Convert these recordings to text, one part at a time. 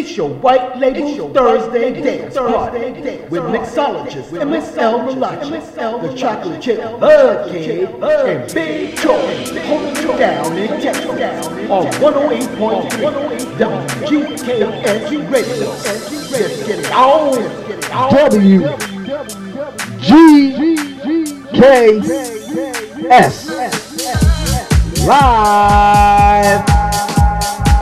It's your white label your Thursday dance party with mixologist and Miss El Malachi, the chocolate chip bud kid, and Big Troy holding you down in Texas on 108.3 WGKS Radio. Just get it on. W G K S. Live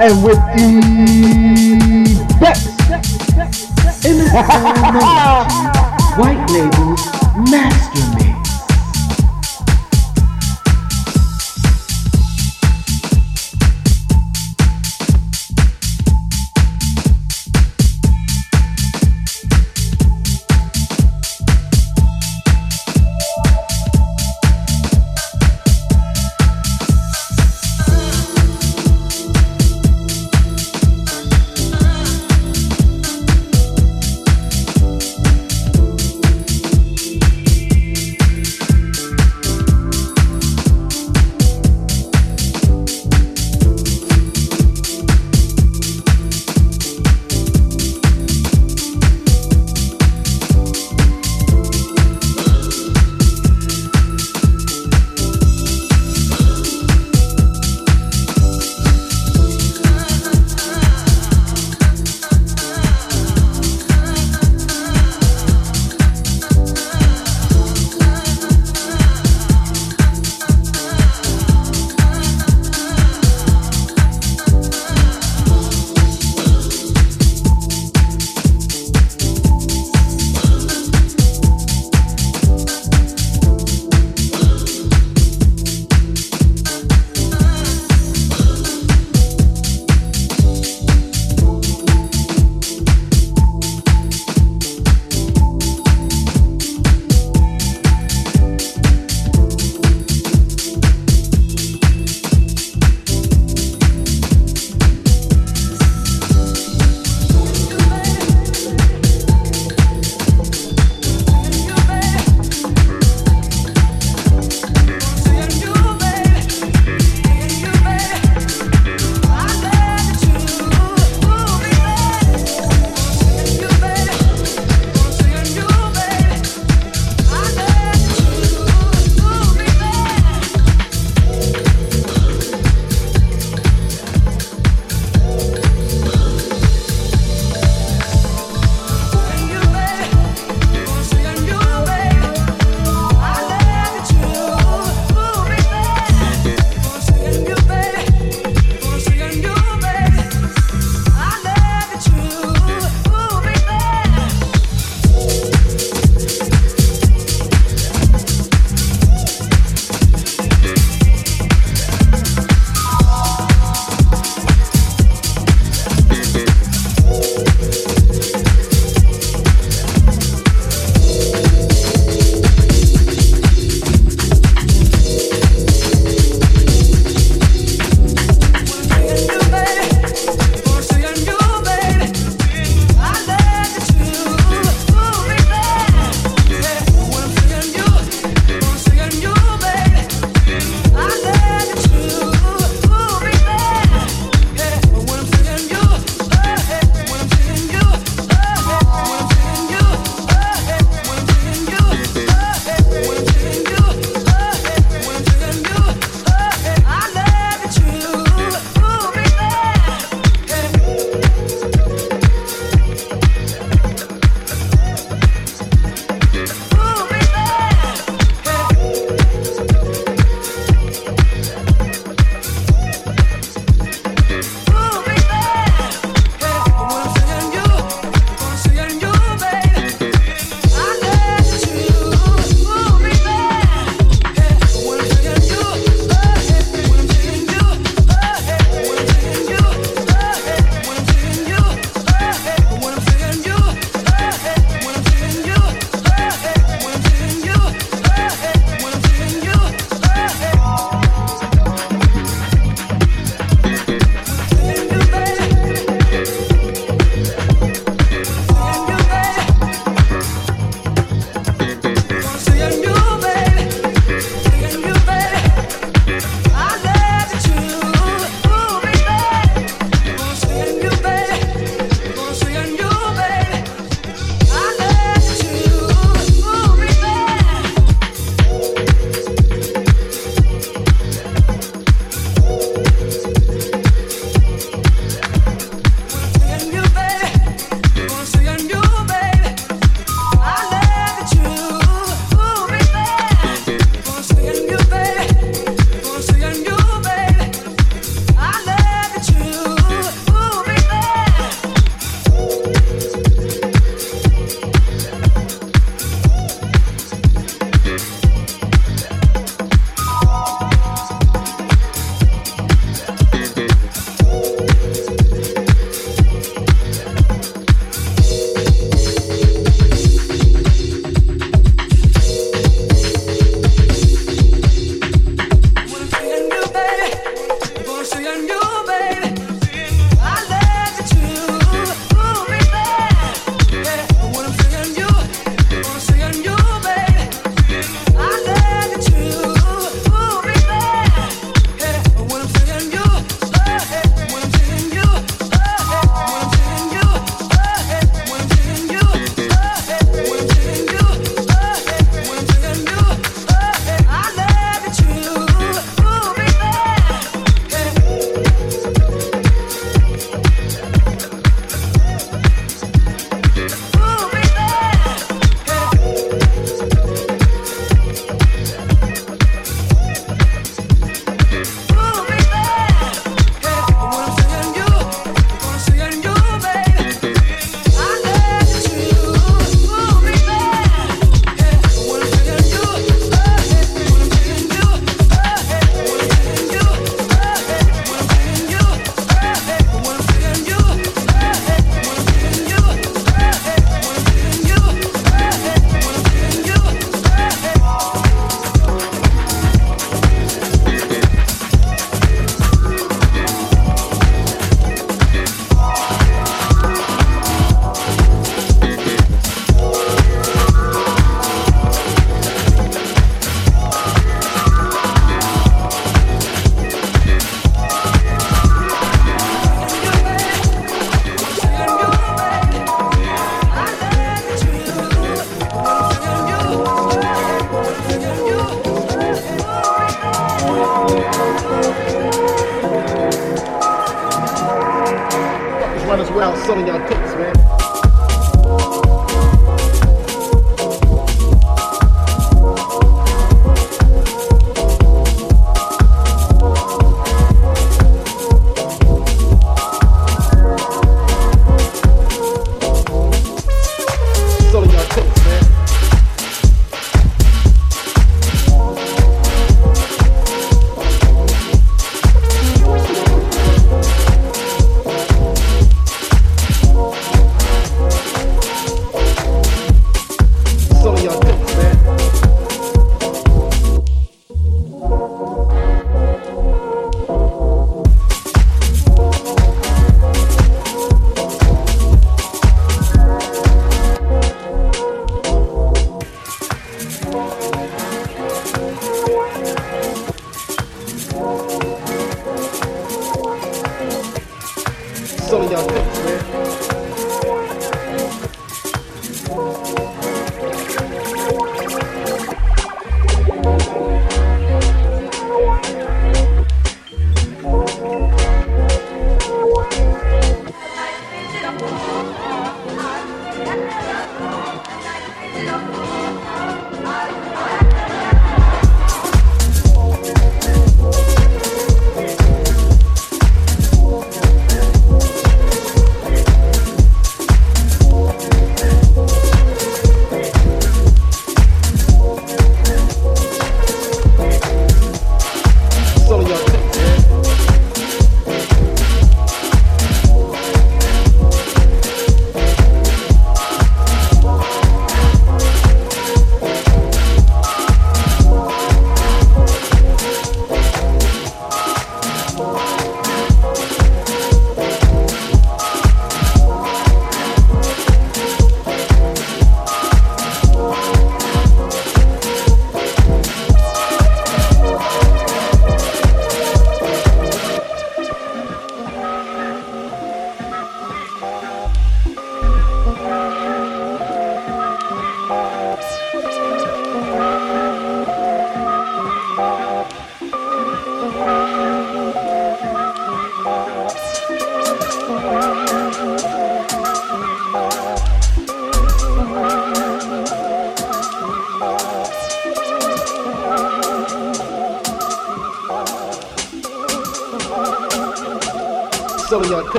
and with the In this White Label's Master Mix.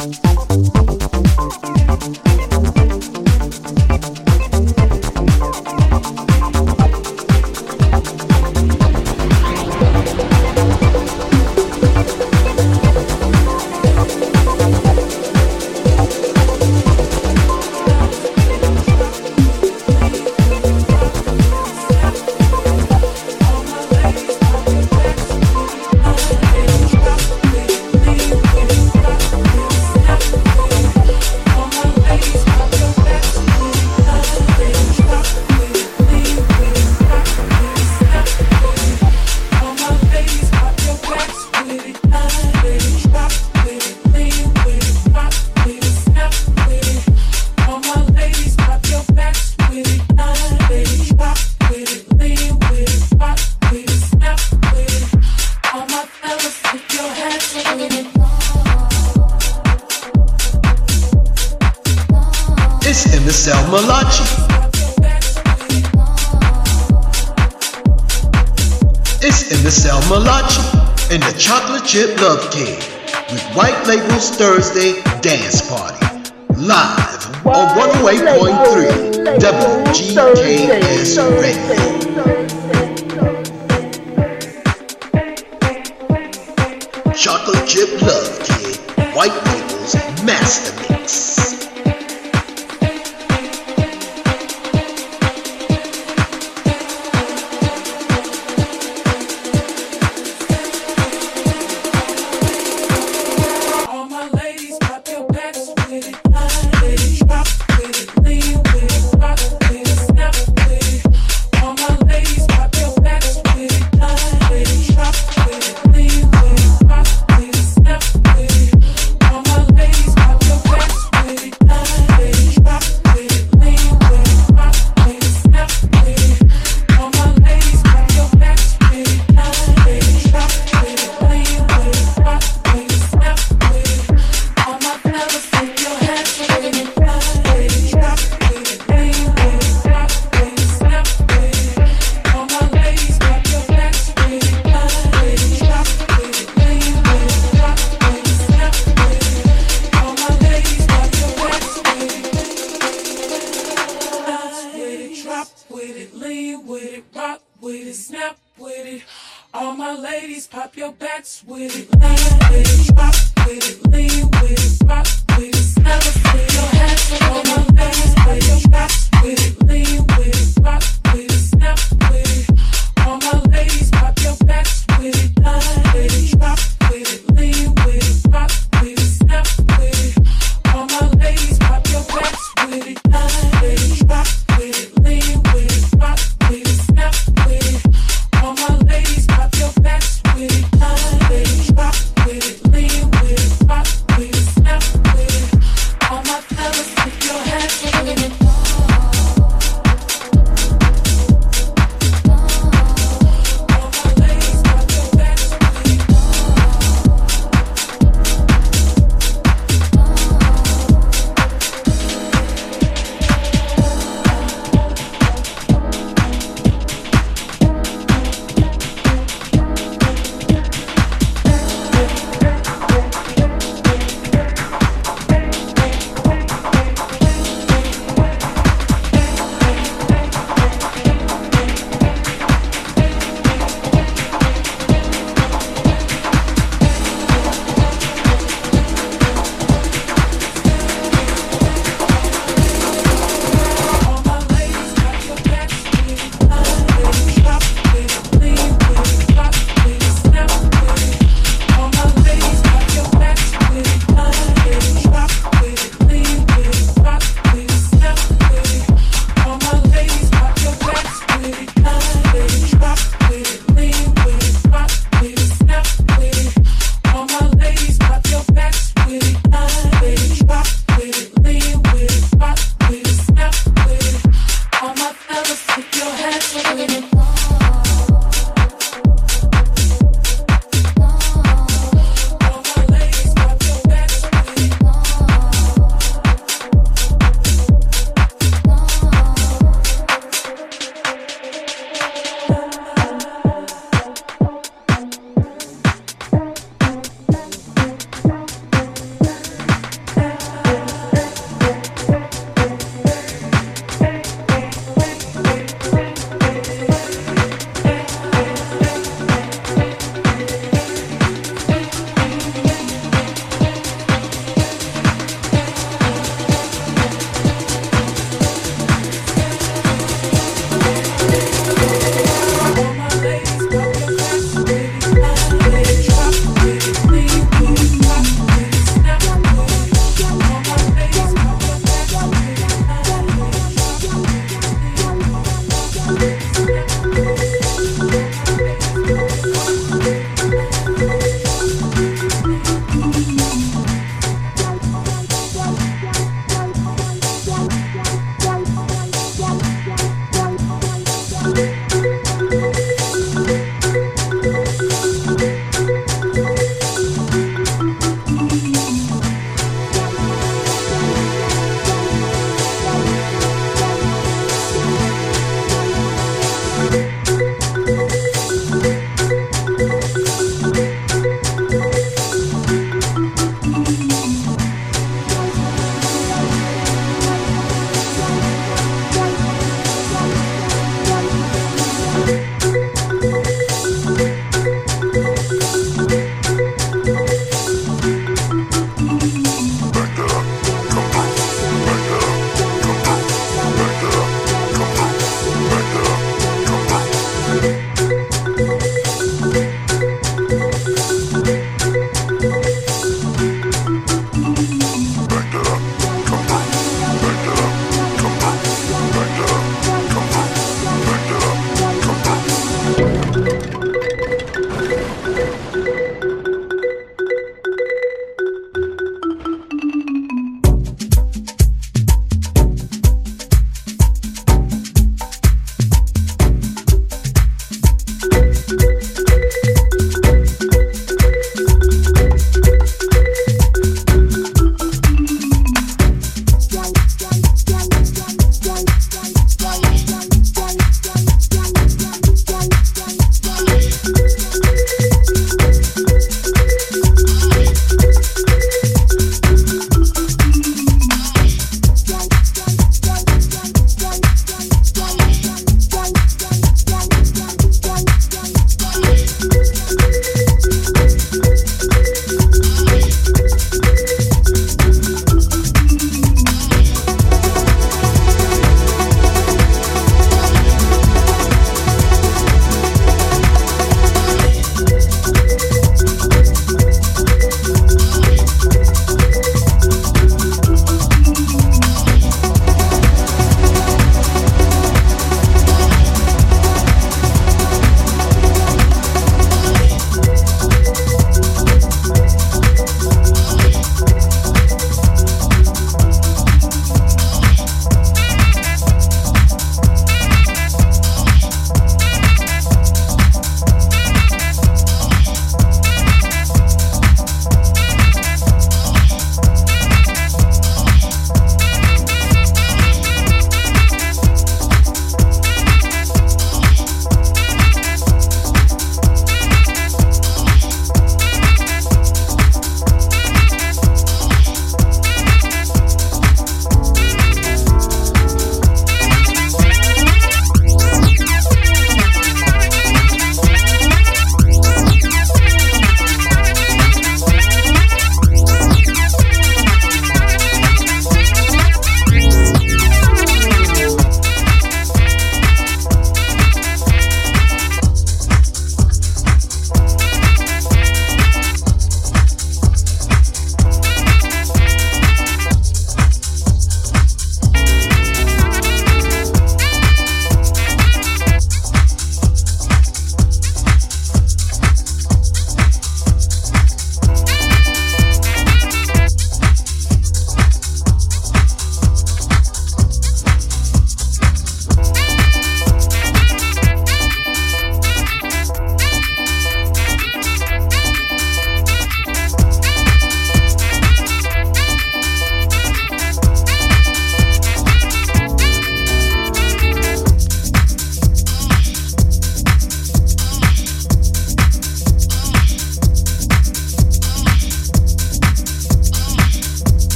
Chip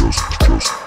just, just.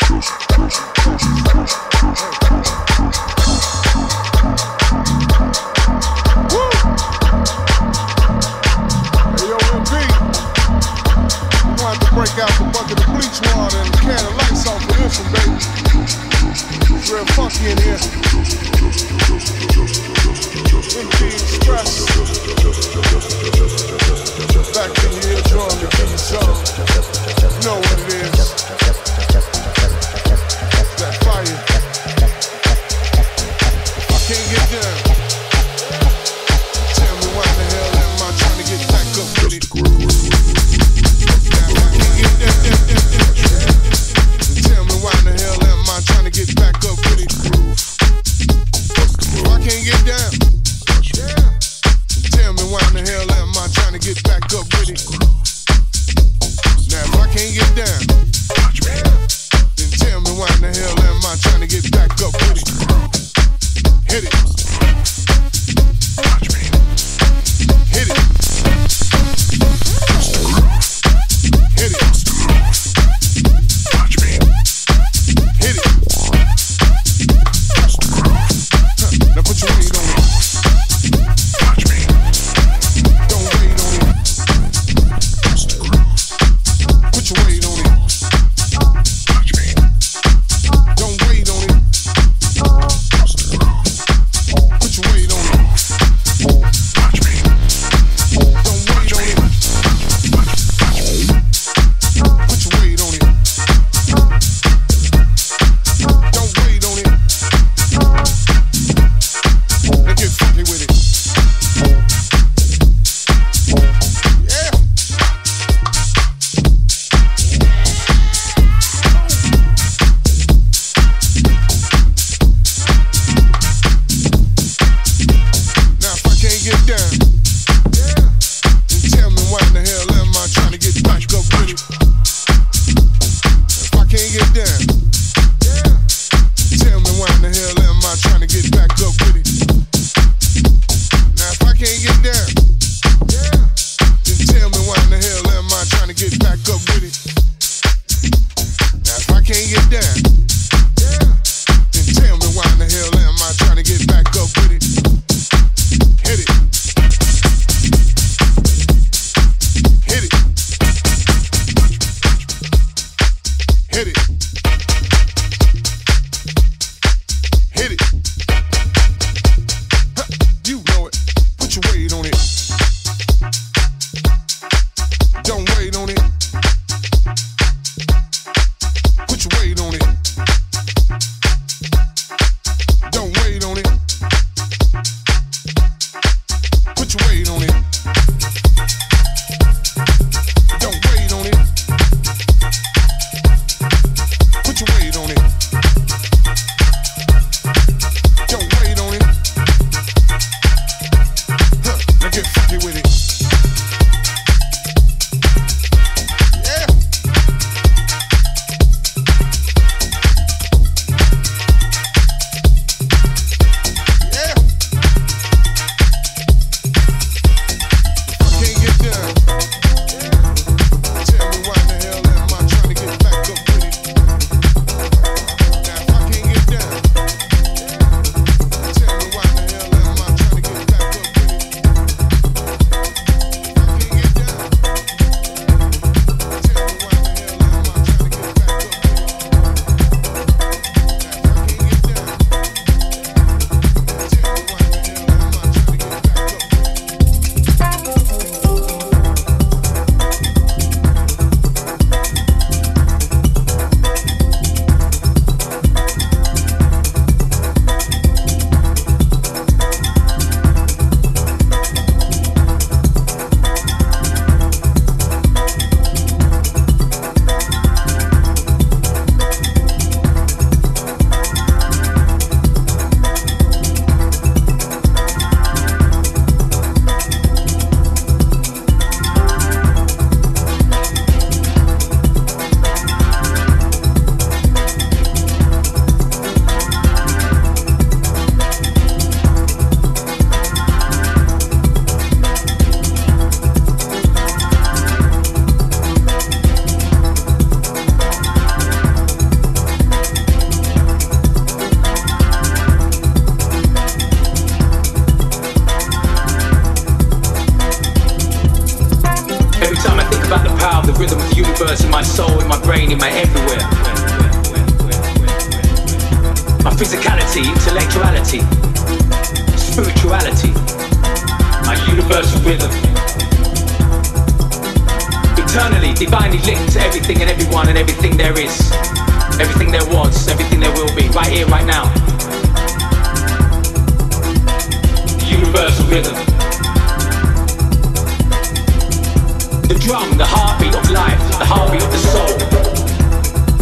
Drum, the heartbeat of life, the heartbeat of the soul.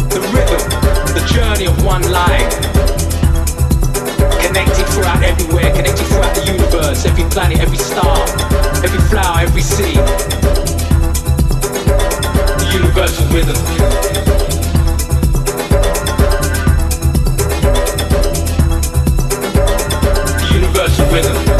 The rhythm, the journey of one life. Connected throughout everywhere, connected throughout the universe, every planet, every star, every flower, every sea. The universal rhythm. The universal rhythm.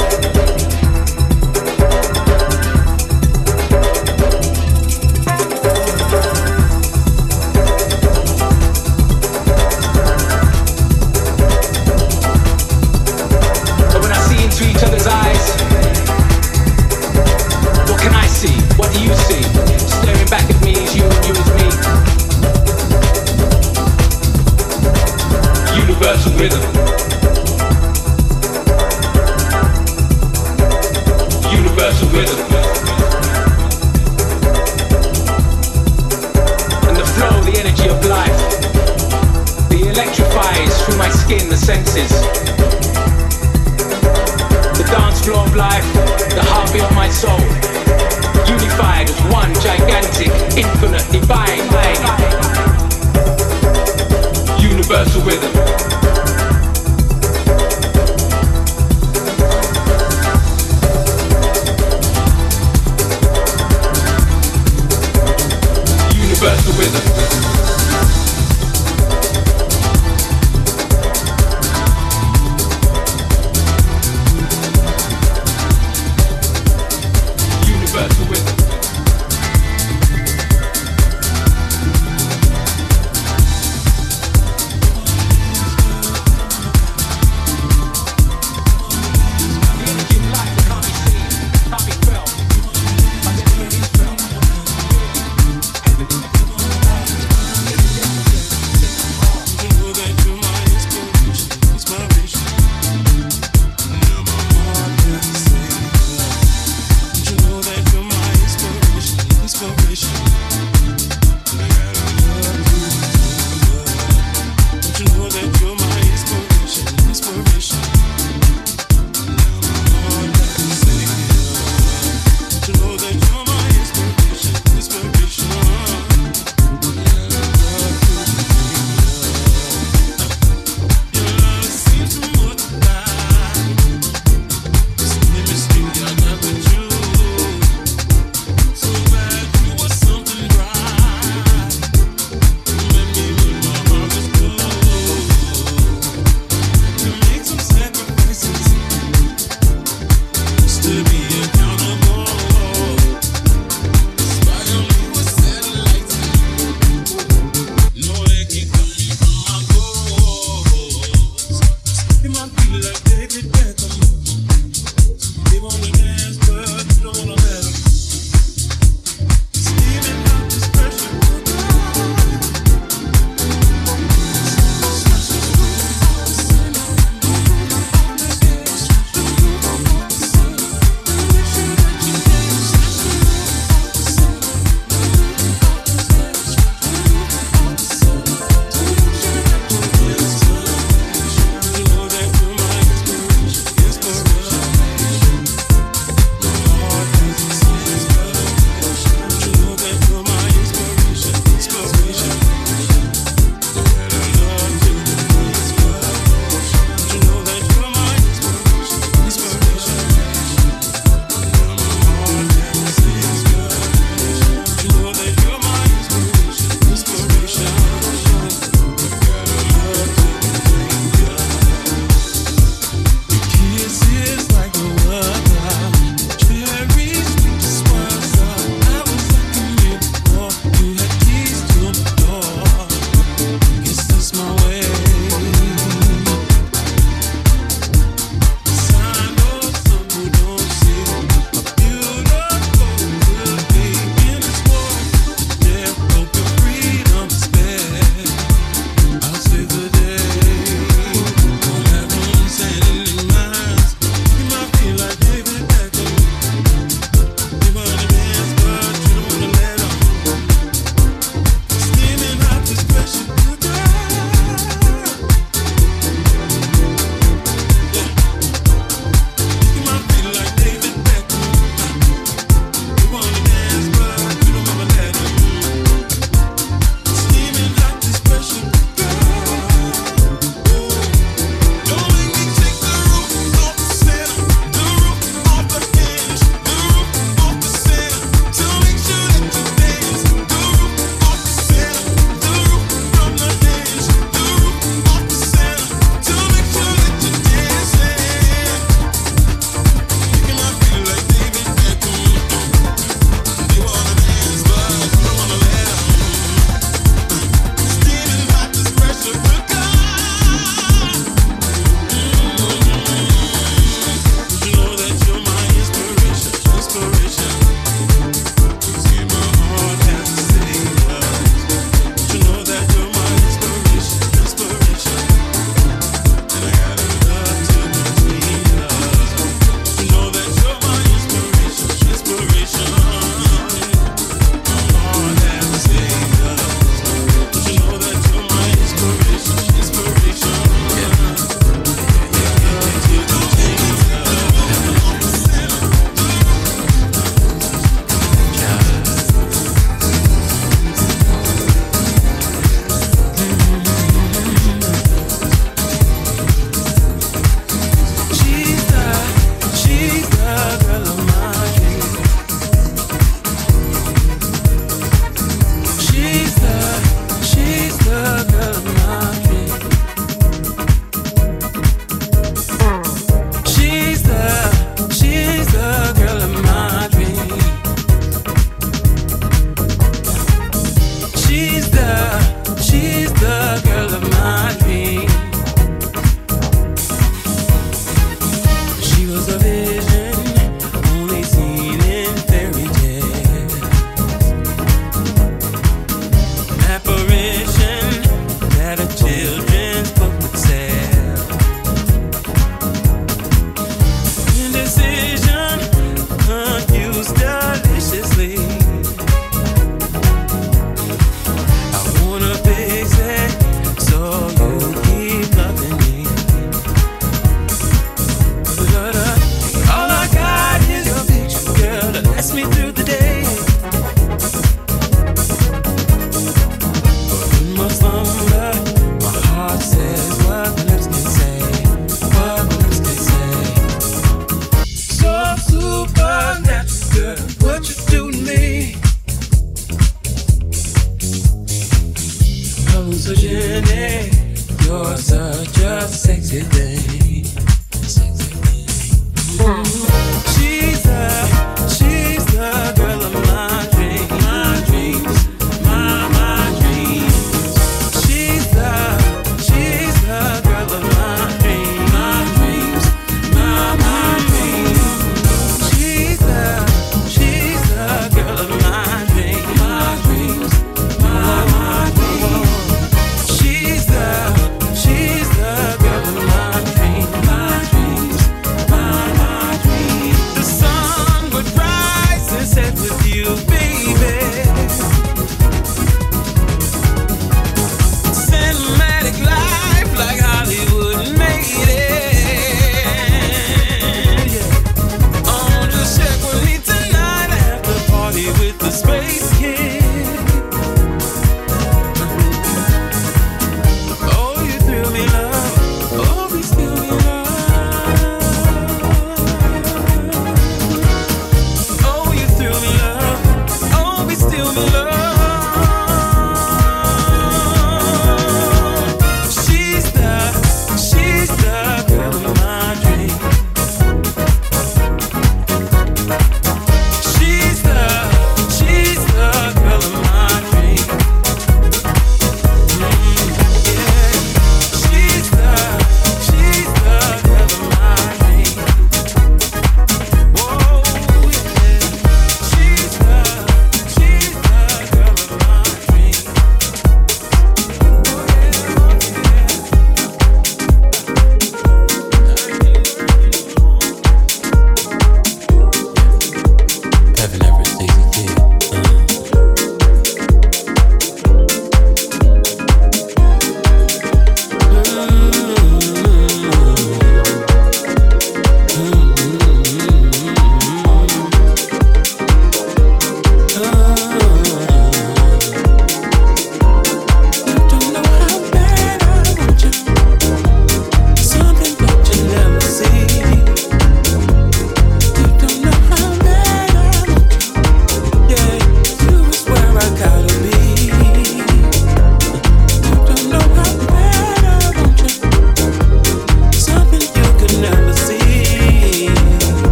You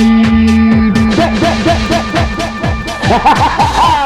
White